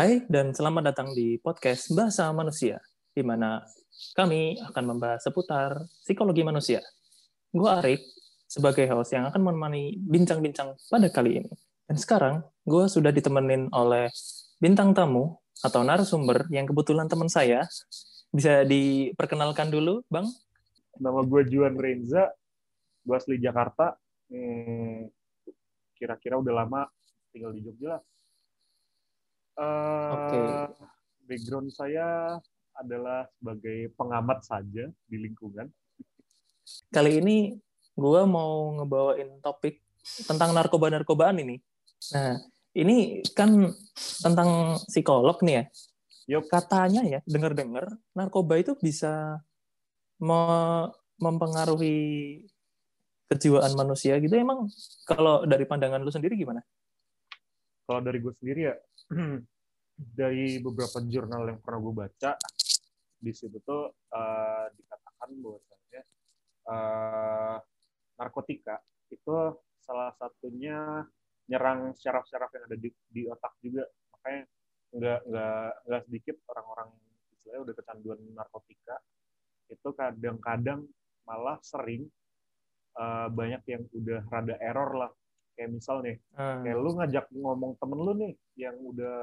Hai dan selamat datang di podcast Bahasa Manusia, di mana kami akan membahas seputar psikologi manusia. Gue Arik, sebagai host yang akan menemani bincang-bincang pada kali ini. Dan sekarang, gue sudah ditemenin oleh bintang tamu atau narasumber yang kebetulan teman saya. Bisa diperkenalkan dulu, Bang? Nama gue Juan Renza, gue asli Jakarta. Hmm, kira-kira udah lama tinggal di Jogja lah. Uh, Oke. Background saya adalah sebagai pengamat saja di lingkungan. Kali ini gue mau ngebawain topik tentang narkoba-narkobaan ini. Nah, ini kan tentang psikolog nih ya. Yup. Katanya ya, dengar-dengar narkoba itu bisa me- mempengaruhi kejiwaan manusia gitu. Emang kalau dari pandangan lu sendiri gimana? Kalau dari gue sendiri ya, dari beberapa jurnal yang pernah gue baca, di situ tuh uh, dikatakan bahwasanya uh, narkotika itu salah satunya nyerang syaraf-syaraf yang ada di, di otak juga. Makanya nggak nggak nggak sedikit orang-orang istilahnya udah kecanduan narkotika itu kadang-kadang malah sering uh, banyak yang udah rada error lah kayak misal nih Hmm. kayak lu ngajak ngomong temen lu nih yang udah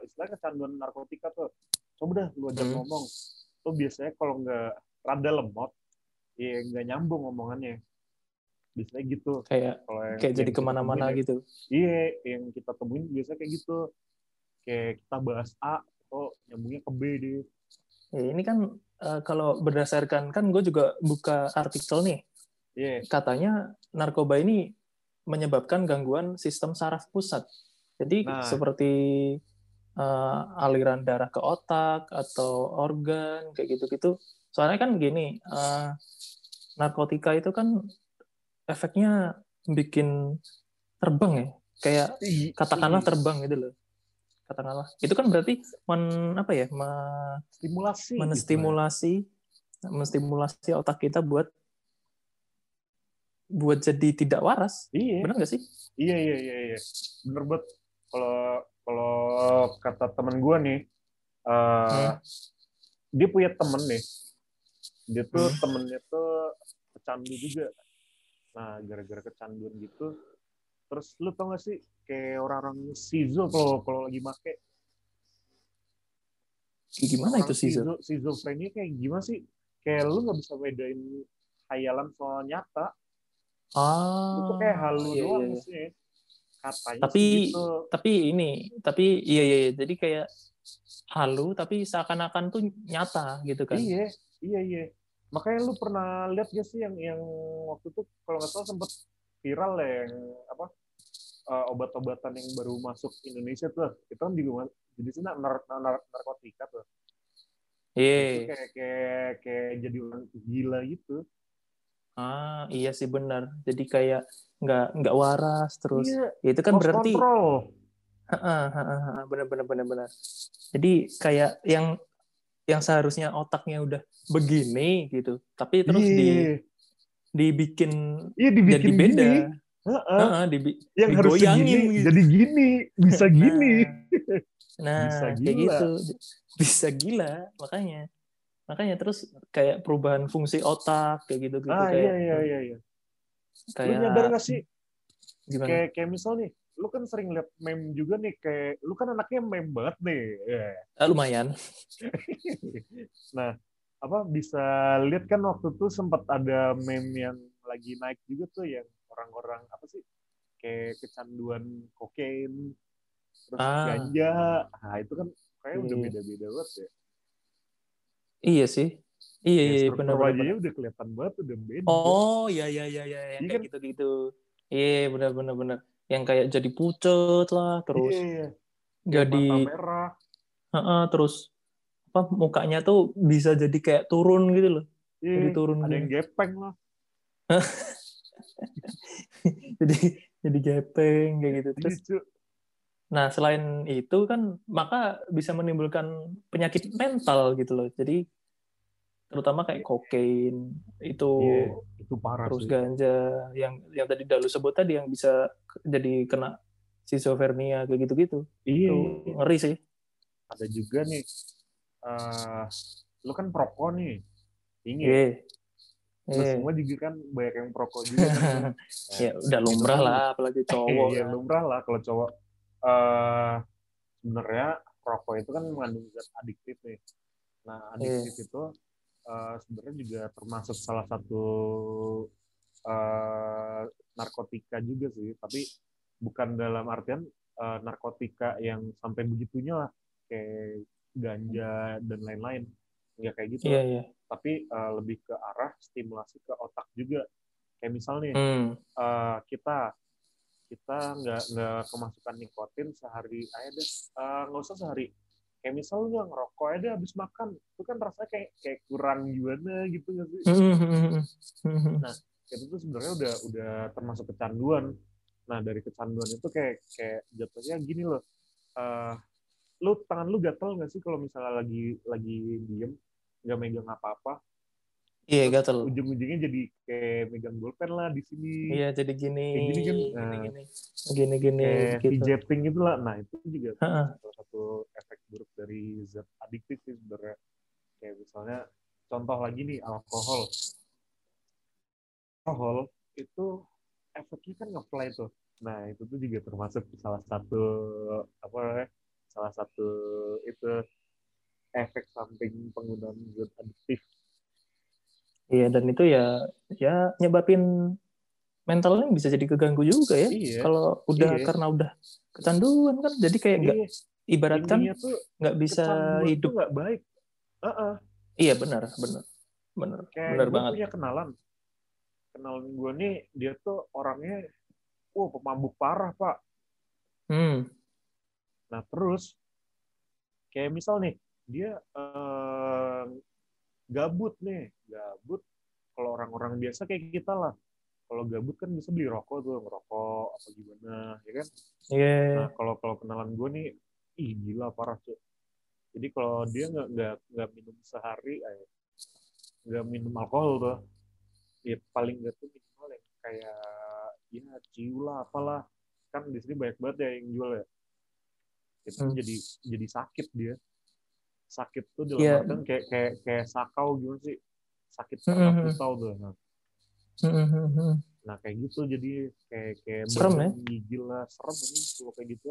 istilahnya kecanduan narkotika tuh coba dah lu ajak Hmm. ngomong tuh biasanya kalau nggak rada lemot ya nggak nyambung omongannya biasanya gitu Kayak kalau yang, kayak yang jadi ke mana-mana ya. gitu. iya yang kita temuin biasanya kayak gitu kayak kita bahas A atau nyambungnya ke B deh Ya, ini kan eh, kalau berdasarkan kan gue juga buka artikel nih. iya katanya narkoba ini menyebabkan gangguan sistem saraf pusat. Jadi Nah. seperti eh, aliran darah ke otak atau organ kayak gitu-gitu. Soalnya kan gini, eh, narkotika itu kan efeknya bikin terbang ya. Kayak katakanlah terbang gitu loh. Katakanlah. Itu kan berarti men apa ya? me- stimulasi gitu, menstimulasi menstimulasi otak kita buat buat jadi tidak waras. iya Benar nggak sih? Iya iya iya iya. Bener banget. Kalau kalau kata temen gue nih, eh, Hmm. dia punya temen nih. Dia tuh Hmm. temennya tuh kecandu juga. Nah gara-gara kecanduan gitu, terus lu tau gak sih kayak orang-orang sizo kalau kalau lagi make Gimana itu orang? Zul? sizo schizophrenia kayak gimana sih? Kayak lu nggak bisa bedain hayalan soal nyata. Ah, Itu kayak halu iya, doang iya. sih. Katanya Tapi gitu. tapi ini, tapi iya iya, iya. jadi kayak halu tapi seakan-akan tuh nyata gitu kan. Iya, iya, iya. Makanya lu pernah lihat gak sih yang yang waktu itu kalau nggak salah sempat viral ya yang apa eh, obat-obatan yang baru masuk Indonesia tuh. Itu kan juga jadi sini nar, nar, narkotika tuh. Itu Iya. kayak kayak kayak jadi orang gila gitu. Ah, iya sih benar. Jadi kayak nggak nggak waras terus. Iya, Ya, itu kan berarti control. benar benar benar benar. Jadi kayak yang yang seharusnya otaknya udah begini gitu, tapi terus di Iya, dibikin iya jadi dibikin beda. gini. Heeh. Heeh, dibi- yang harus segini gitu. jadi gini, bisa gini. Nah, Bisa kayak gila. gitu. Bisa gila, makanya. Makanya terus kayak perubahan fungsi otak kayak gitu gitu Ah kayak iya iya iya iya. Lu kayak nyadar gak sih gimana? kayak kayak misal nih lu kan sering liat meme juga nih kayak lu kan anaknya meme banget nih Ya. Ah, lumayan. nah apa bisa lihat kan waktu itu sempat ada meme yang lagi naik juga tuh yang orang-orang apa sih kayak kecanduan kokain terus Ah. ganja nah itu kan kayak udah Iya. beda-beda banget ya Iya sih. Iya iya struktur benar benar. udah kelihatan banget udah beda Oh, iya iya iya iya yang Iya kayak kan? gitu-gitu. Iya, benar benar benar. Yang kayak jadi pucet lah, terus Iya, iya. jadi mata merah Heeh, terus apa mukanya tuh bisa jadi kayak turun gitu loh. Iya, Jadi turun ada gini. yang gepeng lah jadi jadi gepeng kayak gitu. Iya, Terus. Nah, selain itu kan maka bisa menimbulkan penyakit mental gitu loh. Jadi terutama kayak kokain itu Iya, itu parah terus sih. ganja yang yang tadi Dalu sebut tadi yang bisa jadi kena schizophrenia kayak gitu-gitu. Iya, Itu iya. ngeri sih. ada juga nih uh, lu kan proko nih tinggi Iya. Lu Iya. semua juga kan banyak yang proko juga kan Ya udah lumrah Gitu. lah, apalagi cowok. Iya, kan. lumrah lah kalau cowok. Eh sebenarnya rokok itu kan mengandung zat adiktif nih. Nah, adiktif Iya. itu eh, sebenarnya juga termasuk salah satu eh, narkotika juga sih, tapi bukan dalam artian eh, narkotika yang sampai begitunya lah, kayak ganja dan lain-lain. Nggak kayak gitu. Iya, iya. Tapi eh, lebih ke arah stimulasi ke otak juga. Kayak misalnya Hmm. eh, kita kita nggak nggak kemasukan nikotin sehari aja deh. Eh, nggak usah sehari. Kayak misal lu ngerokok aja deh habis makan itu kan rasanya kayak kayak kurang gimana gitu nggak sih? Hmm, hmm, hmm. Nah, itu tuh sebenarnya udah udah termasuk kecanduan. Nah dari kecanduan itu kayak kayak jatuhnya gini loh. Eh lu tangan lu gatel nggak sih kalau misalnya lagi lagi diem nggak megang apa-apa Iya, gatel. ujung-ujungnya jadi kayak megang bolpen lah di sini Iya, jadi gini. Kayak gini kan, Gini, nah. gini. Gini, gini. kayak gitu. fidgeting gitu lah. Nah itu juga Ha-ha. salah satu efek buruk dari zat adiktif sih sebenarnya. Kayak misalnya contoh lagi nih alkohol. Alkohol itu efeknya kan nge-fly tuh. Nah itu tuh juga termasuk salah satu apa namanya? Salah satu itu efek samping penggunaan zat adiktif. Iya, dan itu ya ya nyebabin mentalnya bisa jadi keganggu juga ya. Iya. Kalau udah Iya. karena udah kecanduan kan jadi kayak nggak Iya, ibaratkan nggak bisa hidup. nggak baik. Heeh. Iya, benar, benar. Benar. kayak Benar banget. punya kenalan kenalan gue nih dia tuh orangnya wah pemabuk parah pak Hmm. nah terus kayak misal nih dia eh, gabut nih gabut. Kalau orang-orang biasa kayak kita lah. Kalau gabut kan bisa beli rokok tuh ngerokok apa gimana ya kan? Iya. nah kalau kalau kenalan gue nih ih gila parah cuy jadi kalau dia nggak nggak nggak minum sehari eh, nggak minum alkohol tuh ya paling nggak tuh minimal yang kayak ya ciu lah apalah. Kan di sini banyak banget ya yang jual ya. Itu Hmm. jadi jadi sakit dia sakit tuh dalam Iya. artian kayak kayak kayak sakau gimana sih sakit Hmm, karena hmm, hmm. putau tuh nah, Hmm, hmm, hmm. nah kayak gitu jadi kayak kayak Serem ya? gigil lah serem ini kalau kayak gitu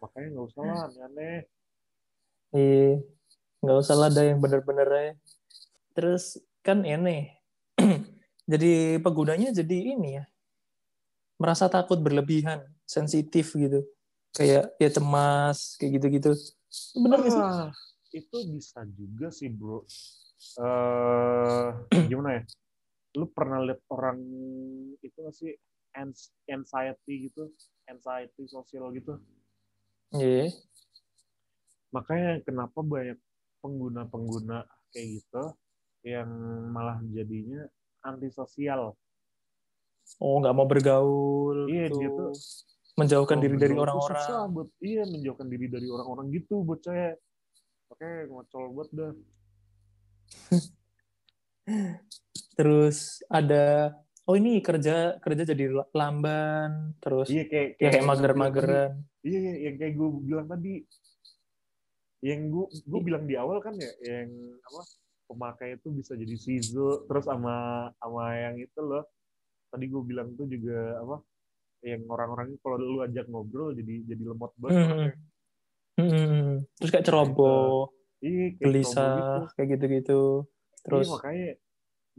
makanya nggak usah lah aneh-aneh Iya. Nggak usah lah ada yang bener-bener ya. Terus kan ini jadi penggunanya jadi ini ya merasa takut berlebihan, sensitif gitu. Kayak ya cemas kayak gitu-gitu. Bener nggak sih? Ah, itu bisa juga sih bro. eh gimana ya? Lu pernah lihat orang itu nggak sih anxiety gitu, anxiety sosial gitu. Iya. Makanya kenapa banyak pengguna-pengguna kayak gitu yang malah jadinya antisosial. Oh nggak mau bergaul. Iya, gitu. dia tuh menjauhkan diri dari orang-orang. susah buat iya menjauhkan diri dari orang-orang gitu buat saya. Oke, ngocol buat dah. Terus ada oh ini kerja kerja jadi lamban terus Iya kayak ya kayak bilang mager-mageran. Iya, iya, yang kayak gue bilang tadi. Yang gue gue bilang di awal kan ya, yang apa pemakai itu bisa jadi sizo, terus sama sama yang itu loh. Tadi gue bilang tuh juga apa? Yang orang-orang kalau lu ajak ngobrol jadi jadi lemot banget. Hmm. Hmm. Terus kayak ceroboh, Iya, kayak gelisah, gitu. kayak gitu-gitu. Terus Iya, makanya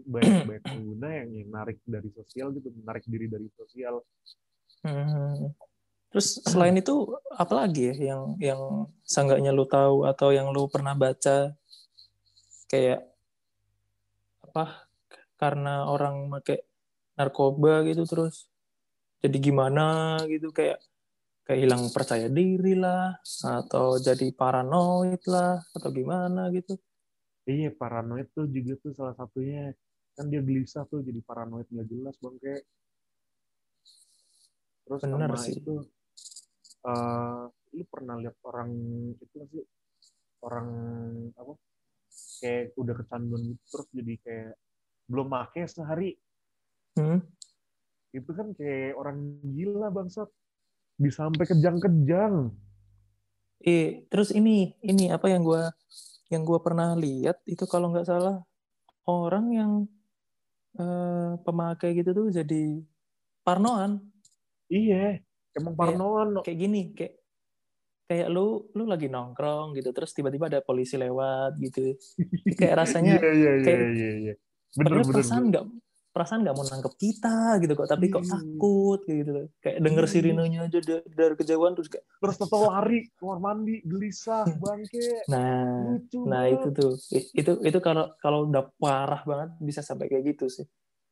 banyak banyak pengguna yang yang narik dari sosial gitu, menarik diri dari sosial. hmm. Terus selain itu apa lagi ya yang yang seenggaknya lu tahu atau yang lu pernah baca kayak apa karena orang pakai narkoba gitu terus jadi gimana gitu kayak kayak hilang percaya diri lah atau jadi paranoid lah atau gimana gitu. Iya, paranoid tuh juga tuh salah satunya. Kan dia gelisah tuh jadi paranoid nggak jelas bang kayak. Terus Bener sama sih. itu, eh lu pernah lihat orang itu sih orang apa kayak udah kecanduan gitu terus jadi kayak belum make sehari Hmm? Itu kan kayak orang gila bangsat bisa sampai kejang-kejang Eh, terus ini ini apa yang gua yang gua pernah lihat itu kalau nggak salah orang yang eh, pemakai gitu tuh jadi parnoan Iya, emang parnoan. kayak gini kayak kayak lu lu lagi nongkrong gitu terus tiba-tiba ada polisi lewat gitu kayak rasanya Iya, iya, iya, kayak- iya, iya. Bener, padahal bener. perasaan nggak perasaan nggak mau nangkep kita gitu kok tapi kok Iya. takut kayak gitu kayak denger Iya. sirinenya aja da- dari kejauhan terus kayak Terus tetap lari, keluar mandi, gelisah, bangke. nah Lucu nah itu tuh itu itu kalau kalau udah parah banget bisa sampai kayak gitu sih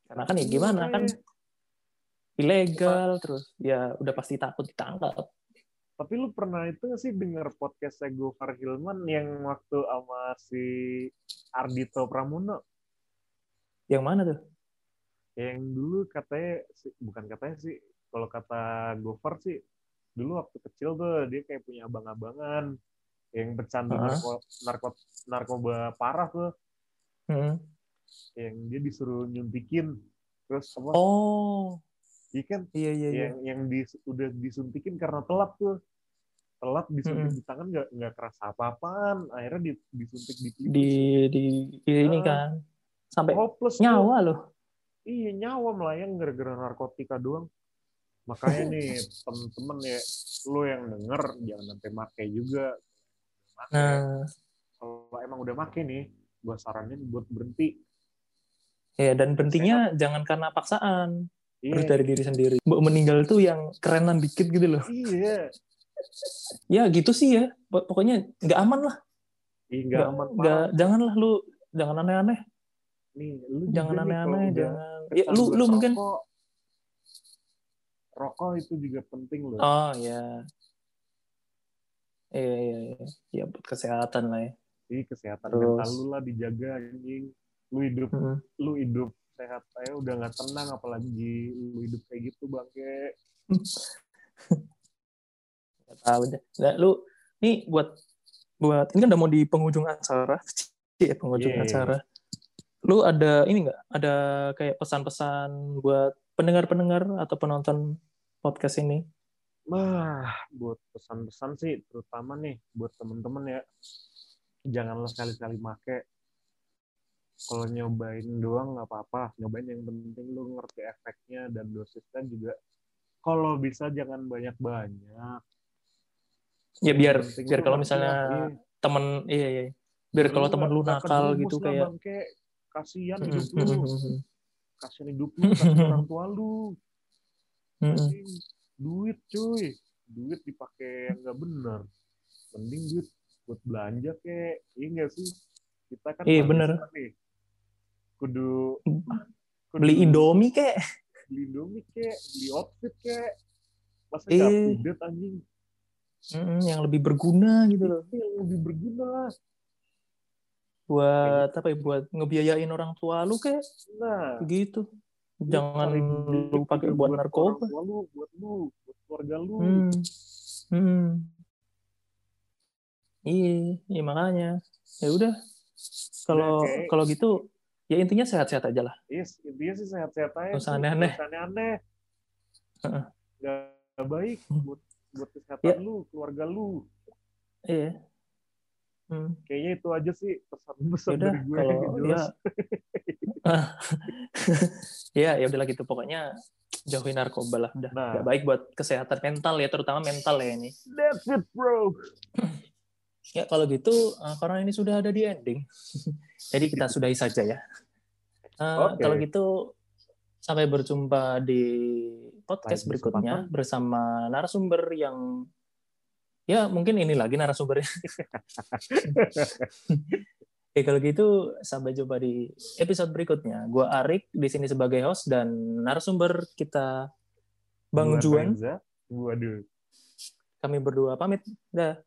karena kan ya Iya, gimana kan ilegal terus ya udah pasti takut ditangkap Tapi lu pernah itu nggak sih denger podcastnya Gofar Hilman yang waktu sama si Ardito Pramono? yang mana tuh Yang dulu katanya, bukan katanya sih, kalau kata Gofar sih, dulu waktu kecil tuh dia kayak punya abang-abangan yang bercandu Hah? narko, narko, narkoba parah tuh, Hmm. yang dia disuruh nyuntikin. Terus apa? oh Iya kan? iya iya iya yang yang dis, udah disuntikin karena telat tuh telat disuntik Mm-mm. di tangan nggak nggak kerasa apa-apaan akhirnya di, disuntik di pelipis. di di ini Ah. kan sampai hopeless nyawa loh iya nyawa melayang gara-gara narkotika doang. Makanya nih temen-temen ya lo yang denger jangan sampai make juga. Make. nah. Kalau emang udah make nih gua saranin buat berhenti. Ya dan berhentinya jangan karena paksaan. Harus iya dari diri sendiri. Meninggal tuh yang kerenan dikit gitu loh. Iya. Ya gitu sih ya. Pok- pokoknya nggak aman lah. Nggak aman parah. janganlah lu jangan aneh-aneh. Nih lu jangan aneh-aneh jangan ya lu lu mungkin rokok, rokok itu juga penting loh oh ya iya iya iya ya buat kesehatan lah ya Jadi kesehatan Terus- mental lu lah dijaga anjing. Lu hidup Mm-mm. lu hidup sehat aja udah nggak tenang apalagi lu hidup kayak gitu bangke. Nggak tahu deh nah, lu nih buat buat ini kan udah mau di penghujung acara ya penghujung Yeah. acara lu ada ini nggak? Ada kayak pesan-pesan buat pendengar-pendengar atau penonton podcast ini? Nah, buat pesan-pesan sih terutama nih buat temen-temen ya. Janganlah sekali-kali make. Kalau nyobain doang nggak apa-apa. Nyobain yang penting lu ngerti efeknya dan dosisnya juga. Kalau bisa jangan banyak-banyak. Ya biar biar kalau misalnya lah, iya. temen iya iya. Biar kalau temen lu nakal gitu kayak bangke. Kasihan hidup lu. kasihan hidup lu kasihan orang tua lu. Anjing, duit cuy. Duit dipakai yang nggak bener. Mending duit buat belanja kek. Iya nggak sih? Kita kan Iya, bener. nih. Kudu, kudu beli Indomie kek. beli indomie kek. Beli outfit kek. Masa Iya. nggak update anjing? Mm, yang lebih berguna gitu loh. Itu yang lebih berguna. lah buat apa ya buat ngebiayain orang tua lu kayak nah gitu jangan lu pakai buat orang narkoba tua lu buat lu buat keluarga lu hmm. Hmm. iya iya makanya ya udah kalau Oke. kalau gitu ya intinya sehat-sehat aja lah Yes, intinya sih sehat-sehat aja. Usah aneh-aneh. Nggak aneh-aneh. Nggak baik Hmm. buat buat kesehatan Ya. lu, keluarga lu. iya hmm. Kayaknya itu aja sih pesan-pesan Yaudah, dari gue kalau yang jelas. ya ya udahlah gitu pokoknya jauhi narkoba lah udah Nah. Nggak baik buat kesehatan mental ya terutama mental ya ini That's it, bro. ya kalau gitu eh, karena ini sudah ada di ending jadi kita sudahi saja ya Eh, Oke. kalau gitu sampai berjumpa di podcast Lain berikutnya bersama narasumber yang ya mungkin ini lagi narasumbernya Oke, kalau gitu sampai jumpa di episode berikutnya. Gua Arik di sini sebagai host dan narasumber kita Bang Gua Juan. Reza. Waduh. Kami berdua pamit. Dah.